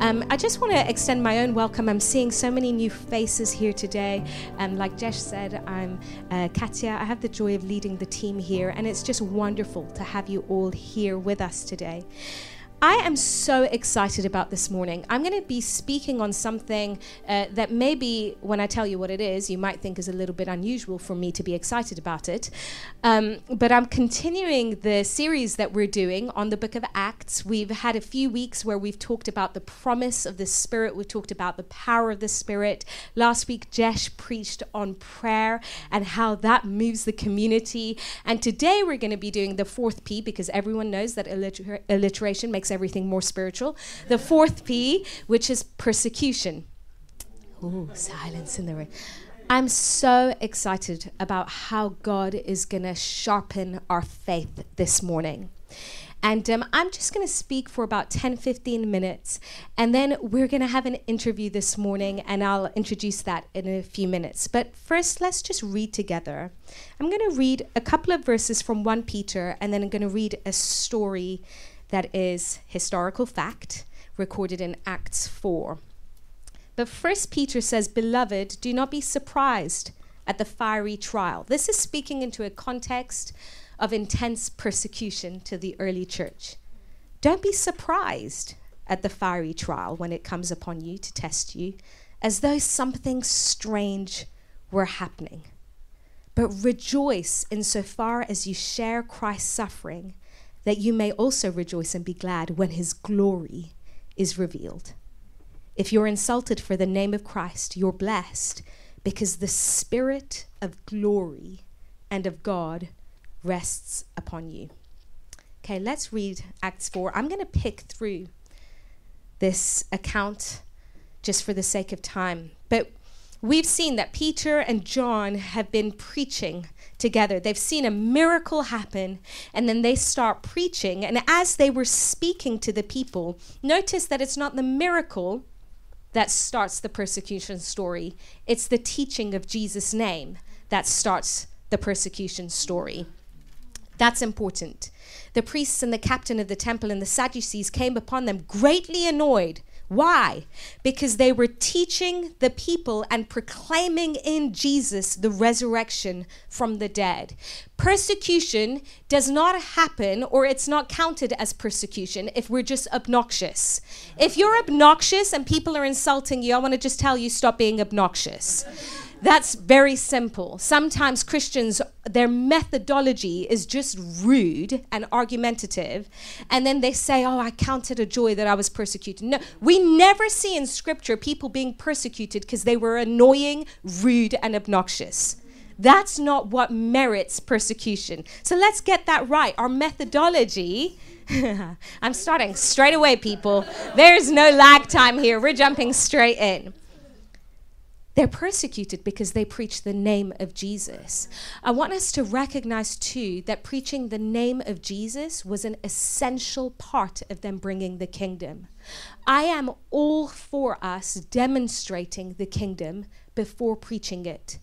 Um, I just want to extend my own welcome. I'm seeing so many new faces here today. Um, like Jesh said, I'm uh, Katya. I have the joy of leading the team here, and it's just wonderful to have you all here with us today. I am so excited about this morning. I'm going to be speaking on something uh, that maybe, when I tell you what it is, you might think is a little bit unusual for me to be excited about it. Um, but I'm continuing the series that we're doing on the book of Acts. We've had a few weeks where we've talked about the promise of the Spirit, we've talked about the power of the Spirit. Last week, Jesh preached on prayer and how that moves the community. And today, we're going to be doing the fourth P because everyone knows that alliter- alliteration makes everything more spiritual. The fourth P, which is persecution. Ooh, silence in the room. I'm so excited about how God is going to sharpen our faith this morning. And um, I'm just going to speak for about 10, 15 minutes. And then we're going to have an interview this morning, and I'll introduce that in a few minutes. But first, let's just read together. I'm going to read a couple of verses from 1 Peter, and then I'm going to read a story that is historical fact recorded in Acts 4. But First Peter says, Beloved, do not be surprised at the fiery trial. This is speaking into a context of intense persecution to the early church. Don't be surprised at the fiery trial when it comes upon you to test you, as though something strange were happening. But rejoice insofar as you share Christ's suffering that you may also rejoice and be glad when his glory is revealed. If you're insulted for the name of Christ, you're blessed because the Spirit of glory and of God rests upon you. Okay, let's read Acts 4. I'm going to pick through this account just for the sake of time. But we've seen that Peter and John have been preaching together. They've seen a miracle happen, and then they start preaching. And as they were speaking to the people, notice that it's not the miracle that starts the persecution story, it's the teaching of Jesus' name that starts the persecution story. That's important. The priests and the captain of the temple and the Sadducees came upon them greatly annoyed why? Because they were teaching the people and proclaiming in Jesus the resurrection from the dead. Persecution does not happen or it's not counted as persecution if we're just obnoxious. If you're obnoxious and people are insulting you, I want to just tell you stop being obnoxious. That's very simple. Sometimes Christians, their methodology is just rude and argumentative, and then they say, Oh, I counted a joy that I was persecuted. No, we never see in Scripture people being persecuted because they were annoying, rude, and obnoxious. That's not what merits persecution. So let's get that right. Our methodology. I'm starting straight away, people. There's no lag time here. We're jumping straight in. They're persecuted because they preach the name of Jesus. I want us to recognize too that preaching the name of Jesus was an essential part of them bringing the kingdom. I am all for us demonstrating the kingdom before preaching it.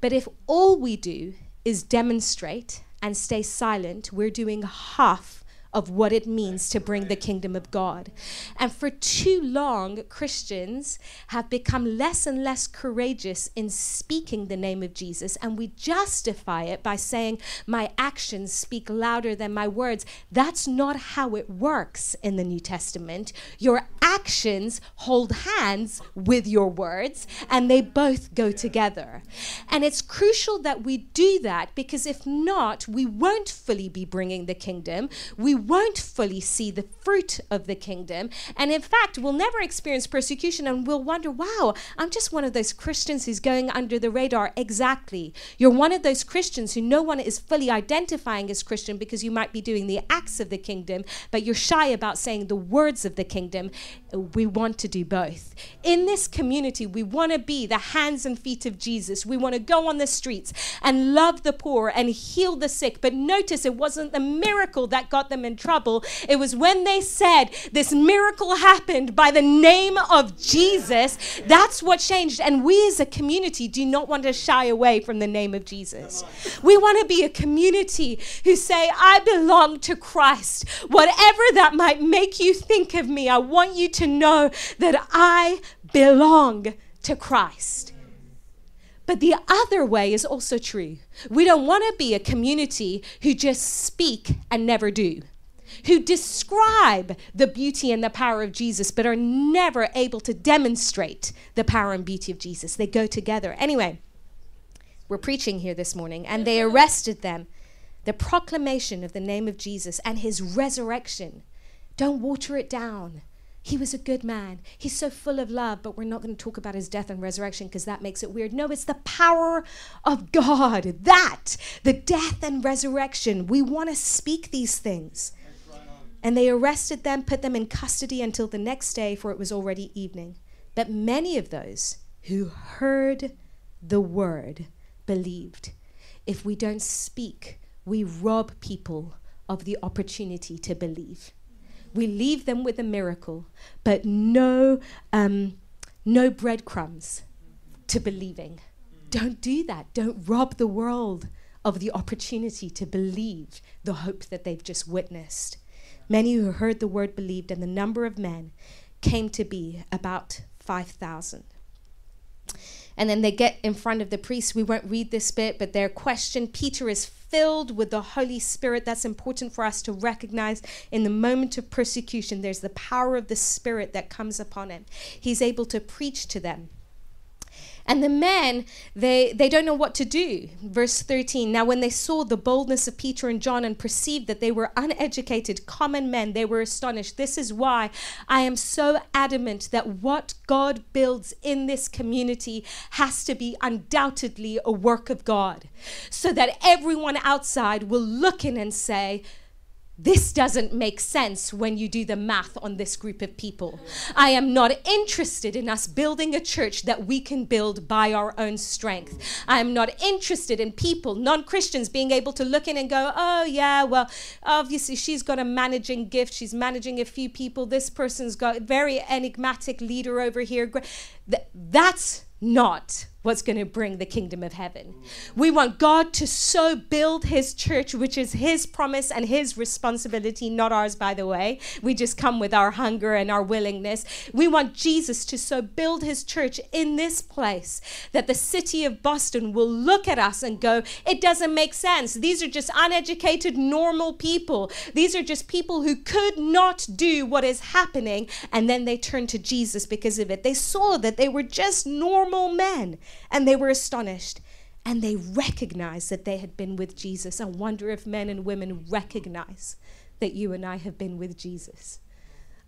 But if all we do is demonstrate and stay silent, we're doing half of what it means to bring the kingdom of God. And for too long, Christians have become less and less courageous in speaking the name of Jesus, and we justify it by saying, My actions speak louder than my words. That's not how it works in the New Testament. Your actions hold hands with your words, and they both go together. And it's crucial that we do that because if not, we won't fully be bringing the kingdom. We won't fully see the fruit of the kingdom. And in fact, we'll never experience persecution and we'll wonder, wow, I'm just one of those Christians who's going under the radar. Exactly. You're one of those Christians who no one is fully identifying as Christian because you might be doing the acts of the kingdom, but you're shy about saying the words of the kingdom. We want to do both. In this community, we want to be the hands and feet of Jesus. We want to go on the streets and love the poor and heal the sick. But notice it wasn't the miracle that got them in trouble. It was when they said this miracle happened by the name of Jesus. That's what changed. And we as a community do not want to shy away from the name of Jesus. We want to be a community who say, I belong to Christ. Whatever that might make you think of me, I want you to know that I belong to Christ. But the other way is also true. We don't want to be a community who just speak and never do, who describe the beauty and the power of Jesus, but are never able to demonstrate the power and beauty of Jesus. They go together. Anyway, we're preaching here this morning, and they arrested them. The proclamation of the name of Jesus and his resurrection. Don't water it down. He was a good man. He's so full of love, but we're not going to talk about his death and resurrection because that makes it weird. No, it's the power of God. That, the death and resurrection. We want to speak these things. And they arrested them, put them in custody until the next day, for it was already evening. But many of those who heard the word believed. If we don't speak, we rob people of the opportunity to believe we leave them with a miracle, but no, um, no breadcrumbs to believing. Don't do that. Don't rob the world of the opportunity to believe the hope that they've just witnessed. Many who heard the word believed, and the number of men came to be about 5,000. And then they get in front of the priest. We won't read this bit, but their question Peter is filled with the Holy Spirit. That's important for us to recognize in the moment of persecution. There's the power of the Spirit that comes upon him. He's able to preach to them. And the men, they, they don't know what to do. Verse 13 Now, when they saw the boldness of Peter and John and perceived that they were uneducated, common men, they were astonished. This is why I am so adamant that what God builds in this community has to be undoubtedly a work of God, so that everyone outside will look in and say, this doesn't make sense when you do the math on this group of people. I am not interested in us building a church that we can build by our own strength. I am not interested in people, non Christians, being able to look in and go, oh, yeah, well, obviously she's got a managing gift. She's managing a few people. This person's got a very enigmatic leader over here. That's not what's going to bring the kingdom of heaven. We want God to so build his church, which is his promise and his responsibility, not ours, by the way. We just come with our hunger and our willingness. We want Jesus to so build his church in this place that the city of Boston will look at us and go, it doesn't make sense. These are just uneducated, normal people. These are just people who could not do what is happening. And then they turn to Jesus because of it. They saw that they were just normal men and they were astonished. And they recognized that they had been with Jesus. I wonder if men and women recognize that you and I have been with Jesus.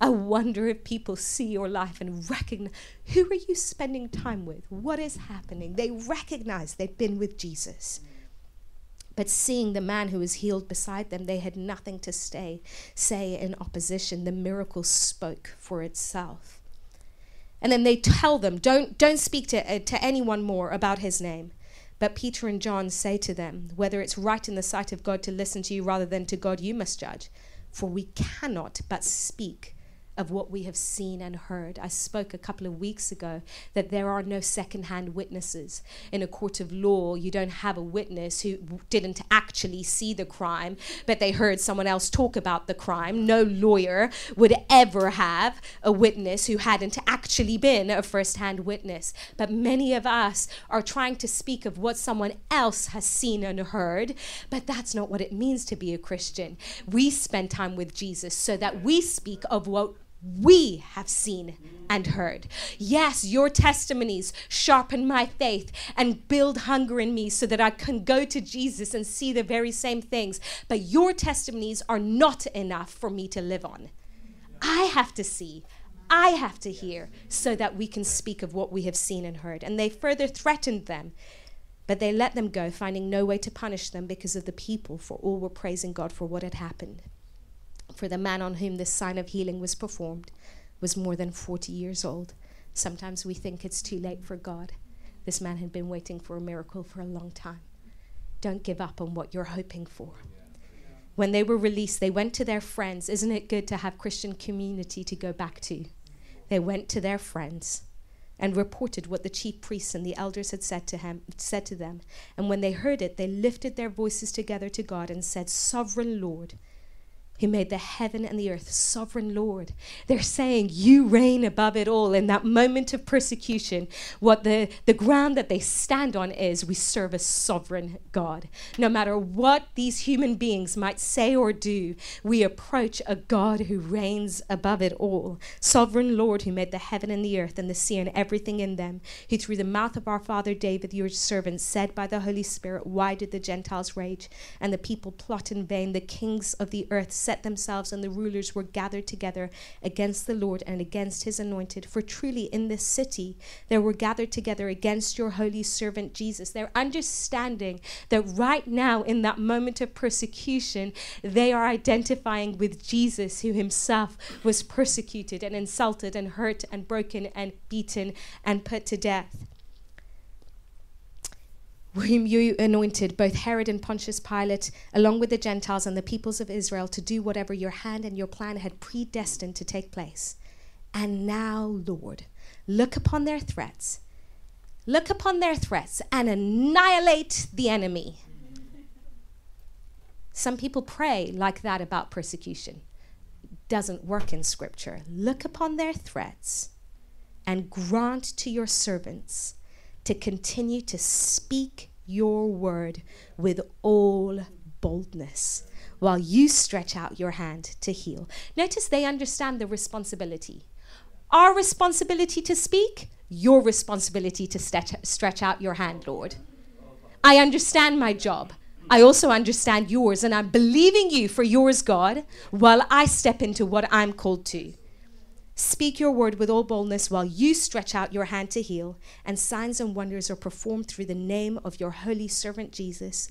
I wonder if people see your life and recognize who are you spending time with? What is happening? They recognize they've been with Jesus. But seeing the man who was healed beside them, they had nothing to stay, say in opposition. The miracle spoke for itself. And then they tell them, don't, don't speak to, uh, to anyone more about his name. But Peter and John say to them, whether it's right in the sight of God to listen to you rather than to God, you must judge. For we cannot but speak of what we have seen and heard. I spoke a couple of weeks ago that there are no second-hand witnesses. In a court of law, you don't have a witness who didn't actually see the crime, but they heard someone else talk about the crime. No lawyer would ever have a witness who hadn't actually been a first-hand witness. But many of us are trying to speak of what someone else has seen and heard, but that's not what it means to be a Christian. We spend time with Jesus so that we speak of what we have seen and heard. Yes, your testimonies sharpen my faith and build hunger in me so that I can go to Jesus and see the very same things. But your testimonies are not enough for me to live on. I have to see, I have to hear so that we can speak of what we have seen and heard. And they further threatened them. But they let them go, finding no way to punish them because of the people, for all were praising God for what had happened for the man on whom this sign of healing was performed was more than 40 years old. Sometimes we think it's too late for God. This man had been waiting for a miracle for a long time. Don't give up on what you're hoping for. when they were released, they went to their friends. Isn't it good to have Christian community to go back to? They went to their friends and reported what the chief priests and the elders had said to him said to them. And when they heard it, they lifted their voices together to God and said, "Sovereign Lord, who made the heaven and the earth, sovereign Lord. They're saying, You reign above it all. In that moment of persecution, what the, the ground that they stand on is we serve a sovereign God. No matter what these human beings might say or do, we approach a God who reigns above it all. Sovereign Lord, who made the heaven and the earth and the sea and everything in them, who through the mouth of our father David, your servant, said by the Holy Spirit, Why did the Gentiles rage and the people plot in vain? The kings of the earth set themselves, and the rulers were gathered together against the Lord and against his anointed. For truly in this city there were gathered together against your holy servant Jesus. They're understanding that right now, in that moment of persecution, they are identifying with Jesus, who himself was persecuted and insulted and hurt and broken and beaten and put to death whom you anointed, both Herod and Pontius Pilate, along with the Gentiles and the peoples of Israel, to do whatever your hand and your plan had predestined to take place. And now, Lord, look upon their threats. Look upon their threats and annihilate the enemy. Some people pray like that about persecution. Doesn't work in scripture. Look upon their threats and grant to your servants to continue to speak your word with all boldness while you stretch out your hand to heal. Notice they understand the responsibility. Our responsibility to speak, your responsibility to stretch, stretch out your hand, Lord. I understand my job. I also understand yours, and I'm believing you for yours, God, while I step into what I'm called to. Speak your word with all boldness while you stretch out your hand to heal, and signs and wonders are performed through the name of your holy servant Jesus.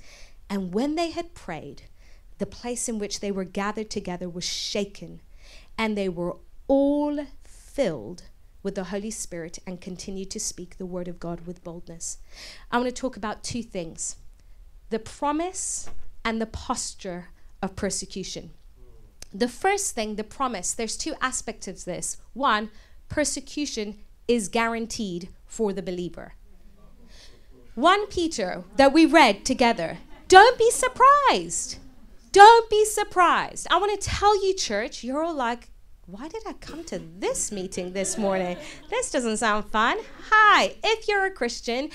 And when they had prayed, the place in which they were gathered together was shaken, and they were all filled with the Holy Spirit and continued to speak the word of God with boldness. I want to talk about two things the promise and the posture of persecution. The first thing, the promise, there's two aspects of this. One, persecution is guaranteed for the believer. 1 Peter that we read together. Don't be surprised. Don't be surprised. I want to tell you, church, you're all like, why did I come to this meeting this morning? This doesn't sound fun. Hi, if you're a Christian,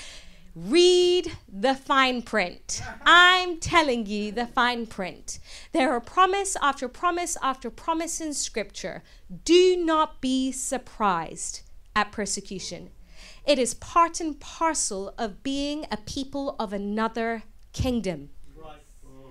Read the fine print. I'm telling you the fine print. There are promise after promise after promise in Scripture. Do not be surprised at persecution. It is part and parcel of being a people of another kingdom.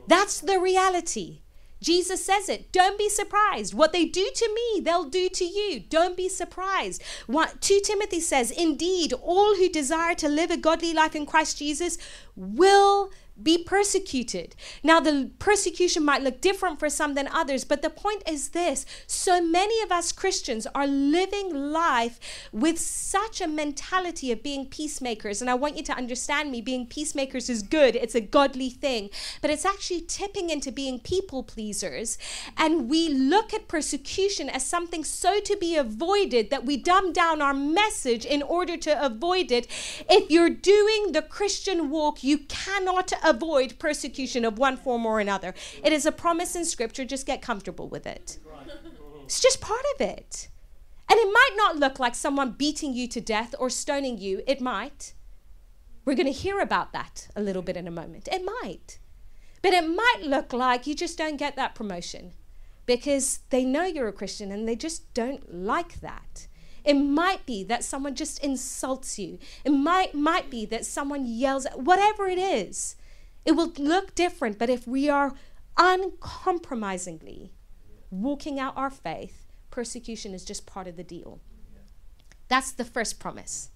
That's the reality. Jesus says it. Don't be surprised. What they do to me, they'll do to you. Don't be surprised. What 2 Timothy says, indeed, all who desire to live a godly life in Christ Jesus will be persecuted. Now, the persecution might look different for some than others, but the point is this so many of us Christians are living life with such a mentality of being peacemakers. And I want you to understand me being peacemakers is good, it's a godly thing, but it's actually tipping into being people pleasers. And we look at persecution as something so to be avoided that we dumb down our message in order to avoid it. If you're doing the Christian walk, you cannot avoid persecution of one form or another. It is a promise in Scripture, just get comfortable with it. It's just part of it. And it might not look like someone beating you to death or stoning you. It might. We're going to hear about that a little bit in a moment. It might. But it might look like you just don't get that promotion because they know you're a Christian and they just don't like that. It might be that someone just insults you. It might might be that someone yells at whatever it is. It will look different, but if we are uncompromisingly walking out our faith, persecution is just part of the deal. That's the first promise.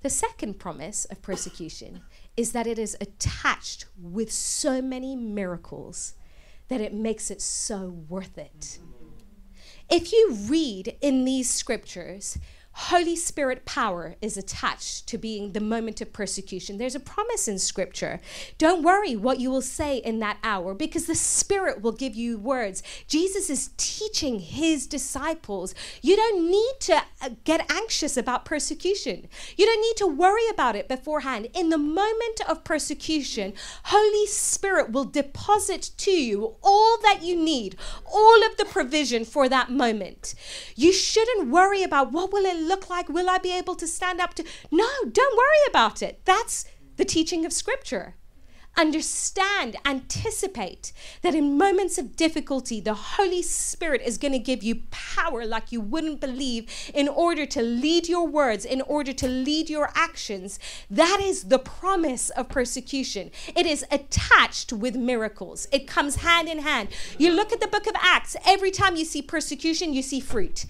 The second promise of persecution is that it is attached with so many miracles that it makes it so worth it. If you read in these scriptures, Holy Spirit power is attached to being the moment of persecution. There's a promise in Scripture. Don't worry what you will say in that hour because the Spirit will give you words. Jesus is teaching his disciples. You don't need to uh, get anxious about persecution, you don't need to worry about it beforehand. In the moment of persecution, Holy Spirit will deposit to you all that you need, all of the provision for that moment. You shouldn't worry about what will it look like? Will I be able to stand up to? No, don't worry about it. That's the teaching of Scripture. Understand, anticipate that in moments of difficulty, the Holy Spirit is going to give you power like you wouldn't believe in order to lead your words, in order to lead your actions. That is the promise of persecution. It is attached with miracles, it comes hand in hand. You look at the book of Acts, every time you see persecution, you see fruit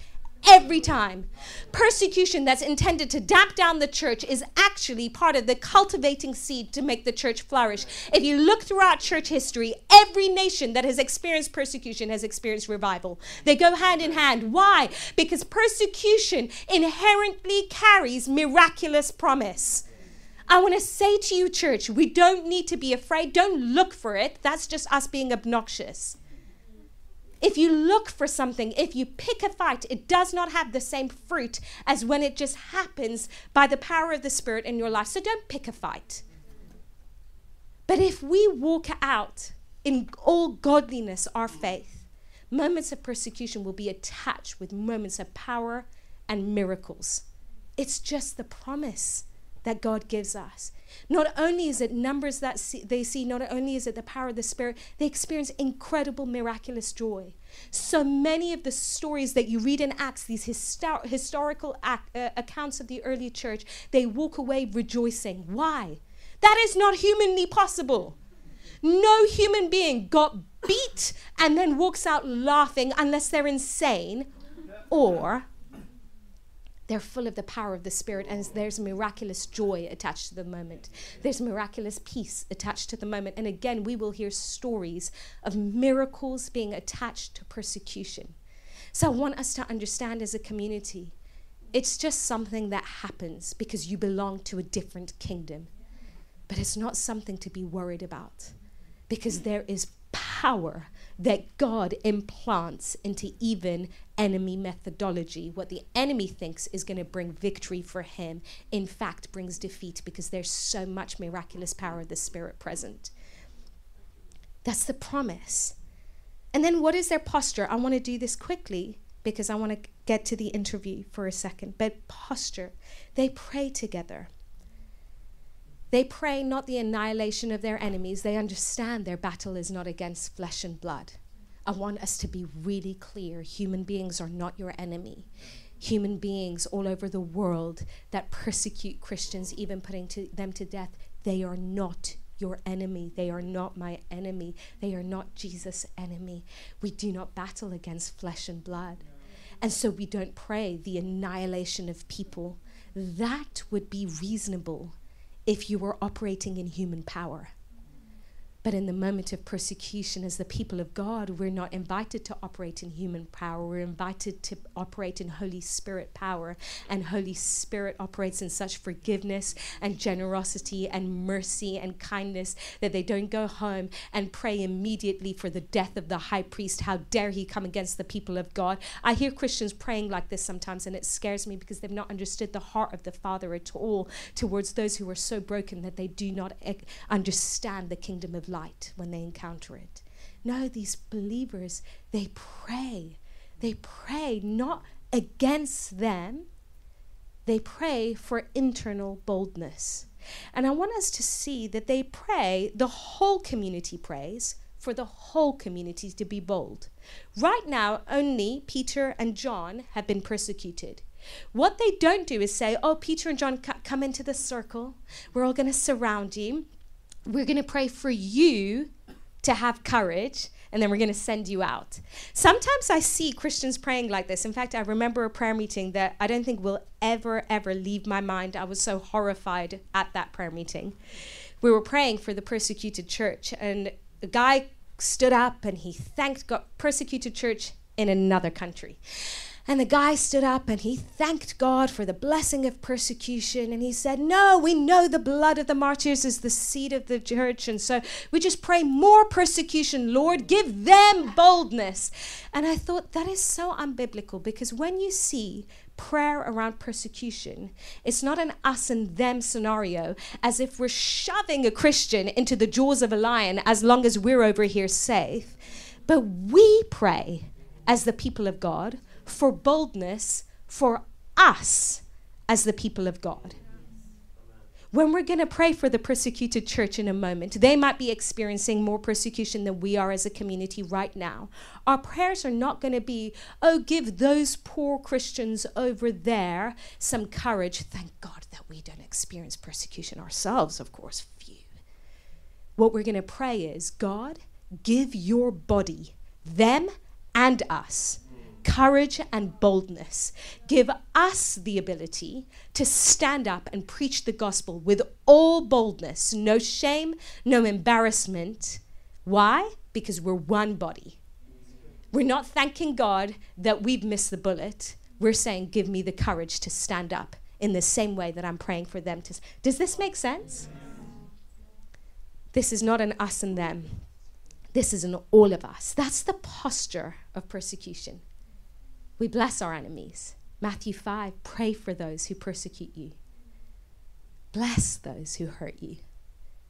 every time. Persecution that's intended to damp down the church is actually part of the cultivating seed to make the church flourish. If you look throughout church history, every nation that has experienced persecution has experienced revival. They go hand in hand. Why? Because persecution inherently carries miraculous promise. I want to say to you, church, we don't need to be afraid. Don't look for it. That's just us being obnoxious. If you look for something, if you pick a fight, it does not have the same fruit as when it just happens by the power of the Spirit in your life. So don't pick a fight. But if we walk out in all godliness our faith, moments of persecution will be attached with moments of power and miracles. It's just the promise that God gives us. Not only is it numbers that see, they see, not only is it the power of the Spirit, they experience incredible, miraculous joy. So many of the stories that you read in Acts, these histor- historical uh, accounts of the early church, they walk away rejoicing. Why? That is not humanly possible. No human being got beat and then walks out laughing unless they're insane or they're full of the power of the Spirit, and there's miraculous joy attached to the moment. There's miraculous peace attached to the moment. And again, we will hear stories of miracles being attached to persecution. So I want us to understand as a community it's just something that happens because you belong to a different kingdom. But it's not something to be worried about because there is power that God implants into even enemy methodology. What the enemy thinks is going to bring victory for him, in fact, brings defeat because there's so much miraculous power of the Spirit present. That's the promise. And then what is their posture? I want to do this quickly because I want to get to the interview for a second. But posture, they pray together. They pray not the annihilation of their enemies. They understand their battle is not against flesh and blood. I want us to be really clear human beings are not your enemy. Human beings all over the world that persecute Christians, even putting to them to death, they are not your enemy. They are not my enemy. They are not Jesus' enemy. We do not battle against flesh and blood. And so we don't pray the annihilation of people. That would be reasonable if you were operating in human power. But in the moment of persecution, as the people of God, we're not invited to operate in human power. We're invited to operate in Holy Spirit power. And Holy Spirit operates in such forgiveness and generosity and mercy and kindness that they don't go home and pray immediately for the death of the high priest. How dare he come against the people of God? I hear Christians praying like this sometimes, and it scares me because they've not understood the heart of the Father at all towards those who are so broken that they do not understand the kingdom of light when they encounter it. No, these believers, they pray. They pray not against them, they pray for internal boldness. And I want us to see that they pray, the whole community prays for the whole community to be bold. Right now, only Peter and John have been persecuted. What they don't do is say, Oh, Peter and John, c- come into the circle. We're all going to surround you we're going to pray for you to have courage and then we're going to send you out. Sometimes I see Christians praying like this. In fact, I remember a prayer meeting that I don't think will ever, ever leave my mind. I was so horrified at that prayer meeting. We were praying for the persecuted church, and a guy stood up and he thanked God, persecuted church in another country. And the guy stood up and he thanked God for the blessing of persecution. And he said, No, we know the blood of the martyrs is the seed of the church. And so we just pray more persecution, Lord. Give them boldness. And I thought that is so unbiblical because when you see prayer around persecution, it's not an us and them scenario as if we're shoving a Christian into the jaws of a lion as long as we're over here safe. But we pray as the people of God for boldness for us as the people of God. When we're going to pray for the persecuted church in a moment, they might be experiencing more persecution than we are as a community right now. Our prayers are not going to be, oh, give those poor Christians over there some courage. Thank God that we don't experience persecution ourselves, of course. few. What we're going to pray is, God, give your body, them and us, courage and boldness. Give us the ability to stand up and preach the gospel with all boldness, no shame, no embarrassment. Why? Because we're one body. We're not thanking God that we've missed the bullet. We're saying, Give me the courage to stand up in the same way that I'm praying for them to. Does this make sense? This is not an us and them. This is an all of us. That's the posture of persecution. We bless our enemies. Matthew 5 pray for those who persecute you, bless those who hurt you.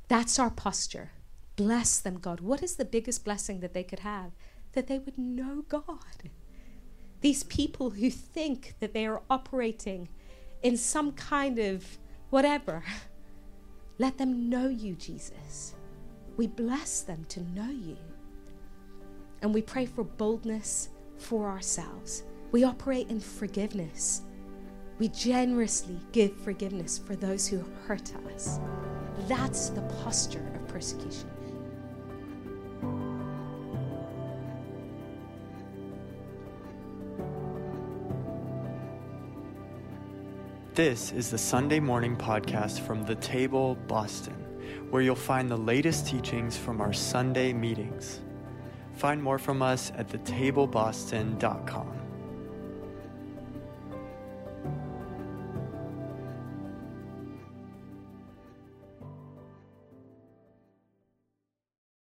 That's our posture. Bless them, God. What is the biggest blessing that they could have? That they would know God. These people who think that they are operating in some kind of whatever, let them know you, Jesus. We bless them to know you. And we pray for boldness for ourselves. We operate in forgiveness. We generously give forgiveness for those who hurt us. That's the posture of persecution. This is the Sunday morning podcast from The Table, Boston, where you'll find the latest teachings from our Sunday meetings. Find more from us at thetableboston.com.